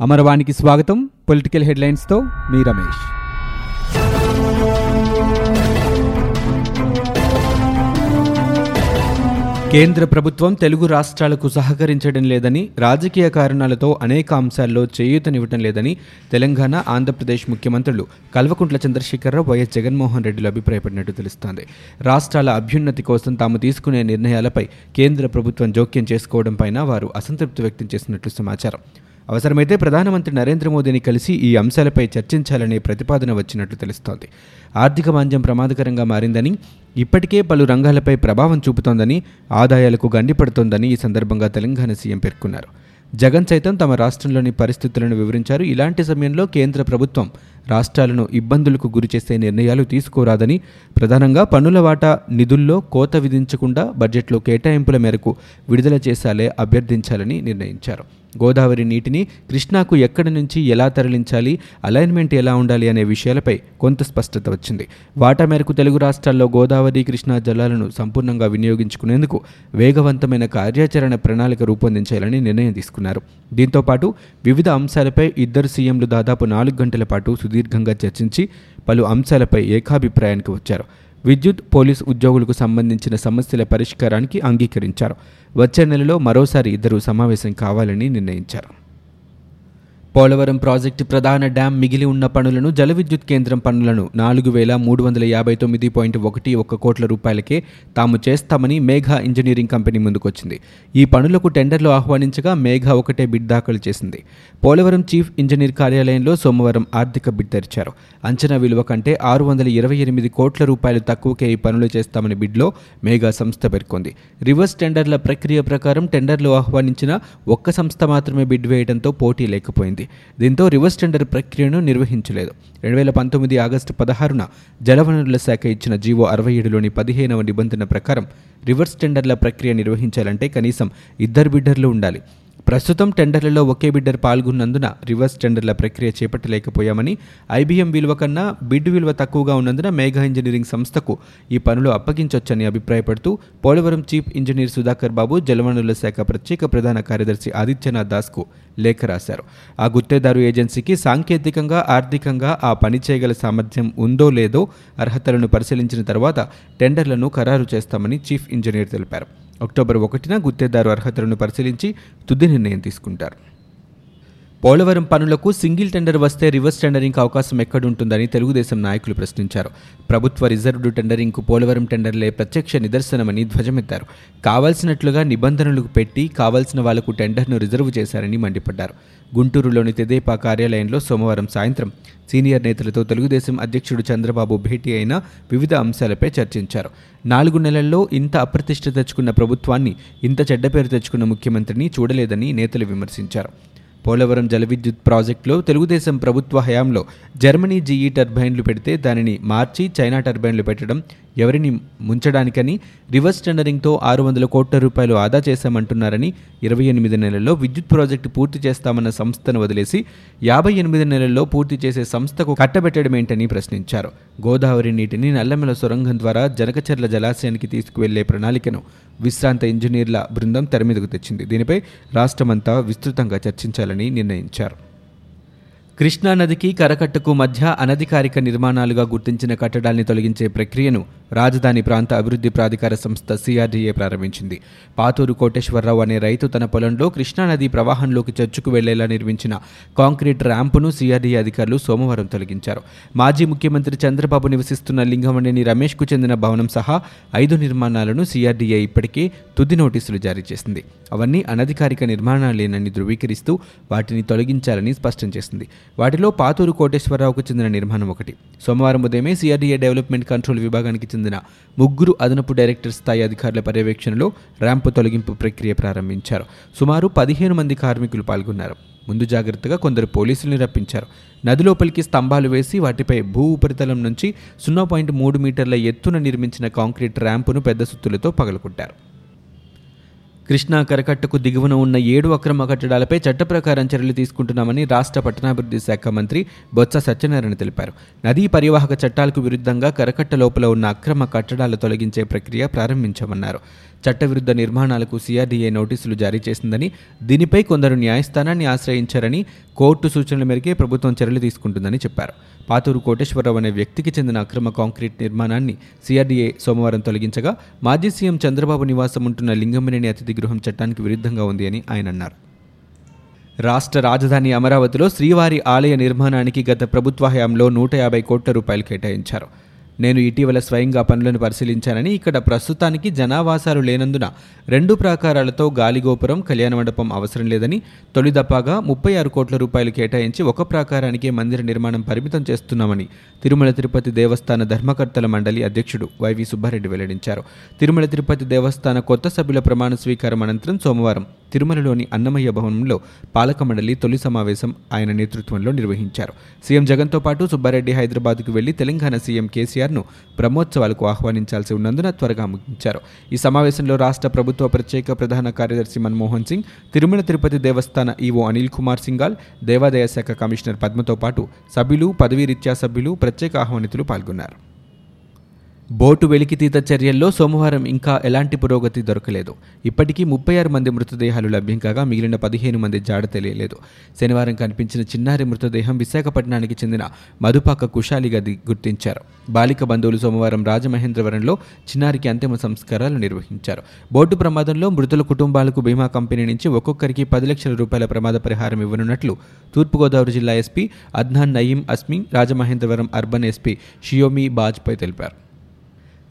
అమరవాణికి స్వాగతం. పొలిటికల్ హెడ్లైన్స్తో మీ రమేష్. కేంద్ర ప్రభుత్వం తెలుగు రాష్ట్రాలకు సహకరించడం లేదని రాజకీయ కారణాలతో అనేక అంశాల్లో చేయూతనివ్వటం లేదని తెలంగాణ ఆంధ్రప్రదేశ్ ముఖ్యమంత్రులు కల్వకుంట్ల చంద్రశేఖరరావు వైఎస్ జగన్మోహన్ రెడ్డిలు అభిప్రాయపడినట్టు తెలుస్తోంది. రాష్ట్రాల అభ్యున్నతి కోసం తాము తీసుకునే నిర్ణయాలపై కేంద్ర ప్రభుత్వం జోక్యం చేసుకోవడం పైన వారు అసంతృప్తి వ్యక్తం చేసినట్లు సమాచారం. అవసరమైతే ప్రధానమంత్రి నరేంద్ర మోదీని కలిసి ఈ అంశాలపై చర్చించాలనే ప్రతిపాదన వచ్చినట్లు తెలుస్తోంది. ఆర్థిక మాంద్యం ప్రమాదకరంగా మారిందని ఇప్పటికే పలు రంగాలపై ప్రభావం చూపుతోందని ఆదాయాలకు గండిపడుతోందని ఈ సందర్భంగా తెలంగాణ సీఎం పేర్కొన్నారు. జగన్ సైతం తమ రాష్ట్రంలోని పరిస్థితులను వివరించారు. ఇలాంటి సమయంలో కేంద్ర ప్రభుత్వం రాష్ట్రాలను ఇబ్బందులకు గురిచేసే నిర్ణయాలు తీసుకోరాదని ప్రధానంగా పన్నుల వాటా నిధుల్లో కోత విధించకుండా బడ్జెట్లో కేటాయింపుల మేరకు విడుదల చేశాలే అభ్యర్థించాలని నిర్ణయించారు. గోదావరి నీటిని కృష్ణాకు ఎక్కడి నుంచి ఎలా తరలించాలి అలైన్మెంట్ ఎలా ఉండాలి అనే విషయాలపై కొంత స్పష్టత వచ్చింది. వాటా మేరకు తెలుగు రాష్ట్రాల్లో గోదావరి కృష్ణా జలాలను సంపూర్ణంగా వినియోగించుకునేందుకు వేగవంతమైన కార్యాచరణ ప్రణాళిక రూపొందించాలని నిర్ణయం తీసుకున్నారు. దీంతో పాటు వివిధ అంశాలపై ఇద్దరు సీఎంలు దాదాపు నాలుగు గంటల పాటు సుదీర్ఘంగా చర్చించి పలు అంశాలపై ఏకాభిప్రాయానికి వచ్చారు. విద్యుత్ పోలీస్ ఉద్యోగులకు సంబంధించిన సమస్యల పరిష్కారానికి అంగీకరించారు. వచ్చే నెలలో మరోసారి ఇద్దరు సమావేశం కావాలని నిర్ణయించారు. పోలవరం ప్రాజెక్టు ప్రధాన డ్యాం మిగిలి ఉన్న పనులను జల విద్యుత్ కేంద్రం పనులను నాలుగు వేల మూడు వందల యాభై తొమ్మిది పాయింట్ ఒకటి ఒక్క కోట్ల రూపాయలకే తాము చేస్తామని మేఘా ఇంజనీరింగ్ కంపెనీ ముందుకొచ్చింది. ఈ పనులకు టెండర్లు ఆహ్వానించగా మేఘా ఒకటే బిడ్ దాఖలు చేసింది. పోలవరం చీఫ్ ఇంజనీర్ కార్యాలయంలో సోమవారం ఆర్థిక బిడ్ తెరిచారు. అంచనా విలువ కంటే ఆరు వందల ఇరవై ఎనిమిది కోట్ల రూపాయలు తక్కువకే ఈ పనులు చేస్తామని బిడ్లో మేఘా సంస్థ పేర్కొంది. రివర్స్ టెండర్ల ప్రక్రియ ప్రకారం టెండర్లు ఆహ్వానించిన ఒక్క సంస్థ మాత్రమే బిడ్ వేయడంతో పోటీ లేకపోయింది. దీంతో రివర్స్ టెండర్ ప్రక్రియను నిర్వహించలేదు. రెండు వేల పంతొమ్మిది ఆగస్టు పదహారున జలవనరుల శాఖ ఇచ్చిన జీవో అరవై ఏడులోని పదిహేనవ నిబంధన ప్రకారం రివర్స్ టెండర్ల ప్రక్రియ నిర్వహించాలంటే కనీసం ఇద్దరు బిడ్డర్లు ఉండాలి. ప్రస్తుతం టెండర్లలో ఒకే బిడ్డర్ పాల్గొన్నందున రివర్స్ టెండర్ల ప్రక్రియ చేపట్టలేకపోయామని ఐబీఎం విలువ కన్నా బిడ్ విలువ తక్కువగా ఉన్నందున మేఘా ఇంజనీరింగ్ సంస్థకు ఈ పనులు అప్పగించొచ్చని అభిప్రాయపడుతూ పోలవరం చీఫ్ ఇంజనీర్ సుధాకర్ బాబు జలవనరుల శాఖ ప్రత్యేక ప్రధాన కార్యదర్శి ఆదిత్యనాథ్ దాస్కు లేఖ రాశారు. ఆ గుత్తేదారు ఏజెన్సీకి సాంకేతికంగా ఆర్థికంగా ఆ పని చేయగల సామర్థ్యం ఉందో లేదో అర్హతలను పరిశీలించిన తర్వాత టెండర్లను ఖరారు చేస్తామని చీఫ్ ఇంజనీర్ తెలిపారు. అక్టోబర్ ఒకటిన గుత్తేదారు అర్హతలను పరిశీలించి తుది నిర్ణయం తీసుకుంటారు. పోలవరం పనులకు సింగిల్ టెండర్ వస్తే రివర్స్ టెండరింగ్ అవకాశం ఎక్కడుంటుందని తెలుగుదేశం నాయకులు ప్రశ్నించారు. ప్రభుత్వ రిజర్వ్డ్ టెండరింగ్కు పోలవరం టెండర్లే ప్రత్యక్ష నిదర్శనమని ధ్వజమెత్తారు. కావాల్సినట్లుగా నిబంధనలు పెట్టి కావాల్సిన వాళ్ళకు టెండర్ను రిజర్వ్ చేశారని మండిపడ్డారు. గుంటూరులోని తెదేపా కార్యాలయంలో సోమవారం సాయంత్రం సీనియర్ నేతలతో తెలుగుదేశం అధ్యక్షుడు చంద్రబాబు భేటీ అయిన వివిధ అంశాలపై చర్చించారు. నాలుగు నెలల్లో ఇంత అప్రతిష్ట తెచ్చుకున్న ప్రభుత్వాన్ని ఇంత చెడ్డ పేరు తెచ్చుకున్న ముఖ్యమంత్రిని చూడలేదని నేతలు విమర్శించారు. పోలవరం జల విద్యుత్ ప్రాజెక్టులో తెలుగుదేశం ప్రభుత్వ హయాంలో జర్మనీ జీఈ టర్బైన్లు పెడితే దానిని మార్చి చైనా టర్బైన్లు పెట్టడం ఎవరిని ముంచడానికని రివర్స్ టెండరింగ్తో ఆరు వందల కోట్ల రూపాయలు ఆదా చేశామంటున్నారని ఇరవై ఎనిమిది నెలల్లో విద్యుత్ ప్రాజెక్టు పూర్తి చేస్తామన్న సంస్థను వదిలేసి యాభై ఎనిమిది నెలల్లో పూర్తి చేసే సంస్థకు కట్టబెట్టడమేంటని ప్రశ్నించారు. గోదావరి నీటిని నల్లమెల సొరంగం ద్వారా జనకచర్ల జలాశయానికి తీసుకువెళ్ళే ప్రణాళికను విశ్రాంత ఇంజనీర్ల బృందం తెరమీదకు తెచ్చింది. దీనిపై రాష్ట్రమంతా విస్తృతంగా నిర్మించాలని నిర్ణయించారు. కృష్ణానదికి కరకట్టకు మధ్య అనధికారిక నిర్మాణాలుగా గుర్తించిన కట్టడాల్ని తొలగించే ప్రక్రియను రాజధాని ప్రాంత అభివృద్ధి ప్రాధికార సంస్థ సిఆర్డీఏ ప్రారంభించింది. పాతూరు కోటేశ్వరరావు అనే రైతు తన పొలంలో కృష్ణానది ప్రవాహంలోకి చర్చకు వెళ్ళేలా నిర్మించిన కాంక్రీట్ ర్యాంపును సిఆర్డీఏ అధికారులు సోమవారం తొలగించారు. మాజీ ముఖ్యమంత్రి చంద్రబాబు నివసిస్తున్న లింగమణిని రమేష్కు చెందిన భవనం సహా ఐదు నిర్మాణాలను సిఆర్డీఏ ఇప్పటికే తుది నోటీసులు జారీ చేసింది. అవన్నీ అనధికారిక నిర్మాణాలేనని ధృవీకరిస్తూ వాటిని తొలగించాలని స్పష్టం చేసింది. వాటిలో పాతూరు కోటేశ్వరరావుకు చెందిన నిర్మాణం ఒకటి. సోమవారం ఉదయమే సిఆర్డీఏ డెవలప్మెంట్ కంట్రోల్ విభాగానికి చెందిన ముగ్గురు అదనపు డైరెక్టర్ స్థాయి అధికారుల పర్యవేక్షణలో ర్యాంపు తొలగింపు ప్రక్రియ ప్రారంభించారు. సుమారు పదిహేను మంది కార్మికులు పాల్గొన్నారు. ముందు జాగ్రత్తగా కొందరు పోలీసుల్ని రప్పించారు. నది లోపలికి స్తంభాలు వేసి వాటిపై భూ ఉపరితలం నుంచి సున్నా పాయింట్ మూడు మీటర్ల ఎత్తున నిర్మించిన కాంక్రీట్ ర్యాంపును పెద్ద సుత్తులతో పగలకొట్టారు కృష్ణా కరకట్టకు దిగువన ఉన్న ఏడు అక్రమ కట్టడాలపై చట్ట ప్రకారం చర్యలు తీసుకుంటున్నామని రాష్ట్ర పట్టణాభివృద్ధి శాఖ మంత్రి బొత్స సత్యనారాయణ తెలిపారు. నదీ పరివాహక చట్టాలకు విరుద్ధంగా కరకట్ట లోపల ఉన్న అక్రమ కట్టడాలు తొలగించే ప్రక్రియ ప్రారంభించామన్నారు. చట్టవిరుద్ధ నిర్మాణాలకు సిఆర్డీఏ నోటీసులు జారీ చేసిందని దీనిపై కొందరు న్యాయస్థానాన్ని ఆశ్రయించారని కోర్టు సూచనల మేరకే ప్రభుత్వం చర్యలు తీసుకుంటుందని చెప్పారు. పాతూరు కోటేశ్వరరావు అనే వ్యక్తికి చెందిన అక్రమ కాంక్రీట్ నిర్మాణాన్ని సిఆర్డీఏ సోమవారం తొలగించగా మాజీ సీఎం చంద్రబాబు నివాసం ఉంటున్న లింగమనేని అతిథి గృహం చట్టానికి విరుద్ధంగా ఉంది అని ఆయన అన్నారు. రాష్ట్ర రాజధాని అమరావతిలో శ్రీవారి ఆలయ నిర్మాణానికి గత ప్రభుత్వ హయాంలో నూట యాభై కోట్ల రూపాయలు కేటాయించారు. నేను ఇటీవల స్వయంగా పనులను పరిశీలించానని ఇక్కడ ప్రస్తుతానికి జనావాసాలు లేనందున రెండు ప్రాకారాలతో గాలిగోపురం కళ్యాణ మండపం అవసరం లేదని తొలిదపాగా ముప్పై ఆరు కోట్ల రూపాయలు కేటాయించి ఒక ప్రాకారానికే మందిర నిర్మాణం పరిమితం చేస్తున్నామని తిరుమల తిరుపతి దేవస్థాన ధర్మకర్తల మండలి అధ్యక్షుడు వైవి సుబ్బారెడ్డి వెల్లడించారు. తిరుమల తిరుపతి దేవస్థాన కొత్త సభ్యుల ప్రమాణ స్వీకారం అనంతరం సోమవారం తిరుమలలోని అన్నమయ్య భవనంలో పాలక మండలి తొలి సమావేశం ఆయన నేతృత్వంలో నిర్వహించారు. సీఎం జగన్తో పాటు సుబ్బారెడ్డి హైదరాబాద్కు వెళ్ళి తెలంగాణ సీఎం కేసీఆర్ను బ్రహ్మోత్సవాలకు ఆహ్వానించాల్సి ఉన్నందున త్వరగా ముగించారు. ఈ సమావేశంలో రాష్ట్ర ప్రభుత్వ ప్రత్యేక ప్రధాన కార్యదర్శి మన్మోహన్ సింగ్ తిరుమల తిరుపతి దేవస్థాన ఈవో అనిల్ కుమార్ సింగాల్ దేవాదాయ శాఖ కమిషనర్ పద్మతో పాటు సభ్యులు పదవీరీత్యా సభ్యులు ప్రత్యేక ఆహ్వానితులు పాల్గొన్నారు. బోటు వెలికితీత చర్యల్లో సోమవారం ఇంకా ఎలాంటి పురోగతి దొరకలేదు. ఇప్పటికీ ముప్పై ఆరు మంది మృతదేహాలు లభ్యం కాగా మిగిలిన పదిహేను మంది జాడ తెలియలేదు. శనివారం కనిపించిన చిన్నారి మృతదేహం విశాఖపట్నానికి చెందిన మధుపాక కుషాలిగా గుర్తించారు. బాలిక బంధువులు సోమవారం రాజమహేంద్రవరంలో చిన్నారికి అంతిమ సంస్కారాలు నిర్వహించారు. బోటు ప్రమాదంలో మృతుల కుటుంబాలకు బీమా కంపెనీ నుంచి ఒక్కొక్కరికి పది లక్షల రూపాయల ప్రమాద పరిహారం ఇవ్వనున్నట్లు తూర్పుగోదావరి జిల్లా SP Adnan Nayeem Asmi Rajamahendravaram urban SP Xiaomi Bajpai తెలిపారు.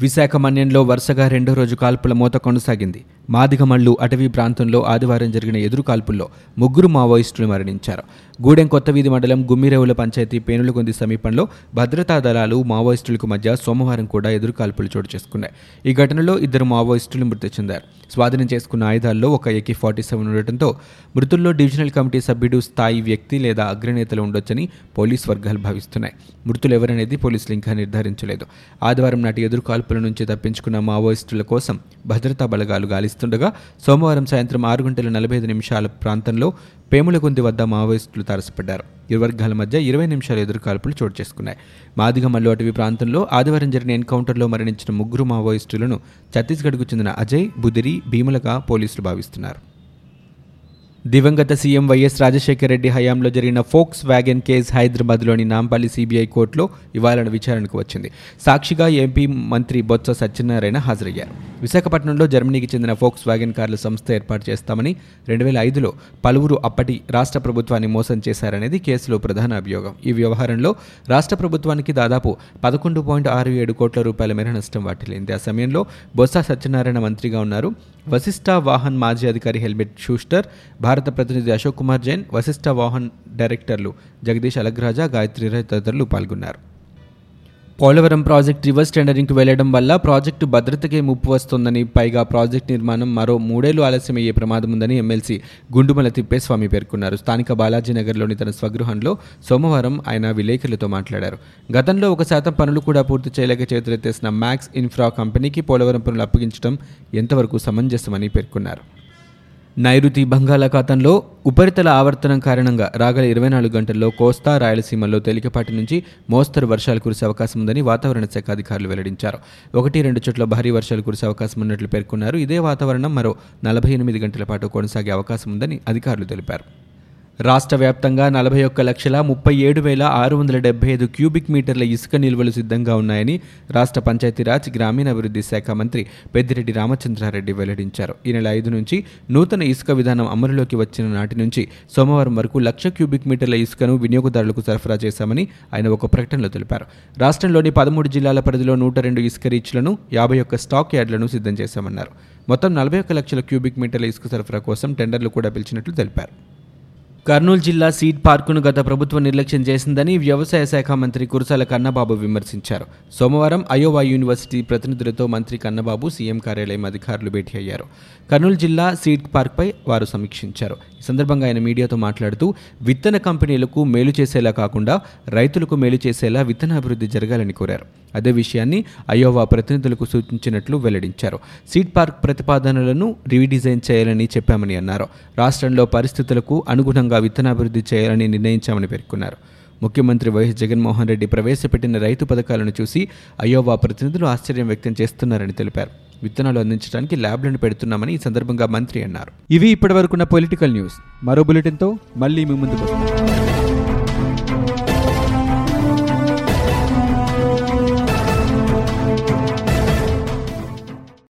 విశాఖ మన్యంలో వరుసగా రెండో రోజు కాల్పుల మూత కొనసాగింది. మాదిగమళ్ళు అటవీ ప్రాంతంలో ఆదివారం జరిగిన ఎదురు కాల్పుల్లో ముగ్గురు మావోయిస్టులు మరణించారు. గూడెం కొత్తవీధి మండలం గుమ్మిరేవుల పంచాయతీ పేనులకొంది సమీపంలో భద్రతా దళాలు మావోయిస్టులకు మధ్య సోమవారం కూడా ఎదురు కాల్పులు చోటు చేసుకున్నాయి. ఈ ఘటనలో ఇద్దరు మావోయిస్టులు మృతి చెందారు. స్వాధీనం చేసుకున్న ఆయుధాల్లో ఒక ఏకే ఫార్టీ సెవెన్ ఉండటంతో మృతుల్లో డివిజనల్ కమిటీ సభ్యుడు స్థాయి వ్యక్తి లేదా అగ్రనేతలు ఉండొచ్చని పోలీస్ వర్గాలు భావిస్తున్నాయి. మృతులు ఎవరనేది పోలీసులు ఇంకా నిర్ధారించలేదు. ఆదివారం నాటి ఎదురు కాల్పుల నుంచి తప్పించుకున్న మావోయిస్టుల కోసం భద్రతా బలగాలు గాలి గాలిస్తుండగా సోమవారం సాయంత్రం ఆరు గంటల నలభై ఐదు నిమిషాల ప్రాంతంలో పేములగుంది వద్ద మావోయిస్టులు తారసపడ్డారు. ఇరు వర్గాల మధ్య ఇరవై నిమిషాల ఎదురుకాల్పులు చోటు చేసుకున్నాయి. మాదిగమల్లు అటవీ ప్రాంతంలో ఆదివారం జరిగిన ఎన్కౌంటర్లో మరణించిన ముగ్గురు మావోయిస్టులను ఛత్తీస్గఢ్కు చెందిన అజయ్ బుదిరి భీములగా పోలీసులు భావిస్తున్నారు. దివంగత సీఎం వైఎస్ రాజశేఖర రెడ్డి హయాంలో జరిగిన ఫోక్స్ వ్యాగన్ కేసు హైదరాబాద్లోని నాంపల్లి సిబిఐ కోర్టులో ఇవాళ విచారణకు వచ్చింది. సాక్షిగా ఎంపీ మంత్రి బొత్స సత్యనారాయణ హాజరయ్యారు. విశాఖపట్నంలో జర్మనీకి చెందిన ఫోక్స్ వ్యాగన్ కార్ల సంస్థ ఏర్పాటు చేస్తామని రెండు వేల ఐదులో పలువురు అప్పటి రాష్ట్ర ప్రభుత్వాన్ని మోసం చేశారనేది కేసులో ప్రధాన అభియోగం. ఈ వ్యవహారంలో రాష్ట్ర ప్రభుత్వానికి దాదాపు పదకొండు పాయింట్ ఆరు ఏడు కోట్ల రూపాయల మేర నష్టం వాటిల్లింది. ఆ సమయంలో బొత్స సత్యనారాయణ మంత్రిగా ఉన్నారు. వశిష్ఠ వాహన్ మాజీ అధికారి హెల్మెట్ షూస్టర్ భారత ప్రతినిధి అశోక్ కుమార్ జైన్ వశిష్ఠ వాహన్ డైరెక్టర్లు జగదీష్ అలగ్రాజా గాయత్రి రాయ్ తదితరులు పాల్గొన్నారు. పోలవరం ప్రాజెక్ట్ రివర్స్ టెండరింగ్కు వెళ్ళడం వల్ల ప్రాజెక్టు భద్రతకే ముప్పు వస్తోందని పైగా ప్రాజెక్టు నిర్మాణం మరో మూడేళ్ళు ఆలస్యమయ్యే ప్రమాదం ఉందని ఎమ్మెల్సీ గుండుమల తిప్పేస్వామి పేర్కొన్నారు. స్థానిక బాలాజీనగర్లోని తన స్వగృహంలో సోమవారం ఆయన విలేకరులతో మాట్లాడారు. గతంలో ఒక శాతం పనులు కూడా పూర్తి చేయలేక చేతులెత్తేసిన మ్యాక్స్ ఇన్ఫ్రా కంపెనీకి పోలవరం పనులు అప్పగించడం ఎంతవరకు సమంజసమని పేర్కొన్నారు. నైరుతి బంగాళాఖాతంలో ఉపరితల ఆవర్తనం కారణంగా రాగల ఇరవై నాలుగు గంటల్లో కోస్తా రాయలసీమల్లో తేలికపాటి నుంచి మోస్తరు వర్షాలు కురిసే అవకాశం ఉందని వాతావరణ శాఖ అధికారులు వెల్లడించారు. ఒకటి రెండు చోట్ల భారీ వర్షాలు కురిసే అవకాశం ఉన్నట్లు పేర్కొన్నారు. ఇదే వాతావరణం మరో నలభై ఎనిమిది గంటల పాటు కొనసాగే అవకాశం ఉందని అధికారులు తెలిపారు. రాష్ట్ర వ్యాప్తంగా నలభై ఒక్క లక్షల ముప్పై ఏడు వేల ఆరు వందల డెబ్బై ఐదు క్యూబిక్ మీటర్ల ఇసుక నిల్వలు సిద్ధంగా ఉన్నాయని రాష్ట్ర పంచాయతీరాజ్ గ్రామీణాభివృద్ధి శాఖ మంత్రి పెద్దిరెడ్డి రామచంద్రారెడ్డి వెల్లడించారు. ఈ నెల ఐదు నుంచి నూతన ఇసుక విధానం అమలులోకి వచ్చిన నాటి నుంచి సోమవారం వరకు లక్ష క్యూబిక్ మీటర్ల ఇసుకను వినియోగదారులకు సరఫరా చేశామని ఆయన ఒక ప్రకటనలో తెలిపారు. రాష్ట్రంలోని పదమూడు జిల్లాల పరిధిలో నూట రెండు ఇసుక రీచ్లను యాభై ఒక్క స్టాక్ యార్డులను సిద్ధం చేశామన్నారు. మొత్తం నలభై ఒక్క లక్షల క్యూబిక్ మీటర్ల ఇసుక సరఫరా కోసం టెండర్లు కూడా పిలిచినట్లు తెలిపారు. కర్నూలు జిల్లా సీడ్ పార్కును గత ప్రభుత్వం నిర్లక్ష్యం చేసిందని వ్యవసాయ శాఖ మంత్రి కురసాల కన్నబాబు విమర్శించారు. సోమవారం అయోవా యూనివర్సిటీ ప్రతినిధులతో మంత్రి కన్నబాబు సీఎం కార్యాలయం అధికారులు భేటీ అయ్యారు. కర్నూలు జిల్లా సీడ్ పార్క్పై వారు సమీక్షించారు. ఈ సందర్భంగా ఆయన మీడియాతో మాట్లాడుతూ విత్తన కంపెనీలకు మేలు చేసేలా కాకుండా రైతులకు మేలు చేసేలా విత్తనాభివృద్ధి జరగాలని కోరారు. అదే విషయాన్ని అయోవా ప్రతినిధులకు సూచించినట్లు వెల్లడించారు. సీడ్ పార్క్ ప్రతిపాదనలను రీడిజైన్ చేయాలని చెప్పామని అన్నారు. రాష్ట్రంలో పరిస్థితులకు అనుగుణంగా విత్తనాభివృద్ధి చేయాలని నిర్ణయించామని పేర్కొన్నారు. ముఖ్యమంత్రి వైఎస్ జగన్మోహన్ రెడ్డి ప్రవేశపెట్టిన రైతు పథకాలను చూసి అయోవా ప్రతినిధులు ఆశ్చర్యం వ్యక్తం చేస్తున్నారని తెలిపారు. విత్తనాలు అందించడానికి ల్యాబ్లను పెడుతున్నామని ఈ సందర్భంగా మంత్రి అన్నారు. ఇవి ఇప్పటివరకున్న పొలిటికల్ న్యూస్. మరో బులెటిన్తో మళ్ళీ మీ ముందుకు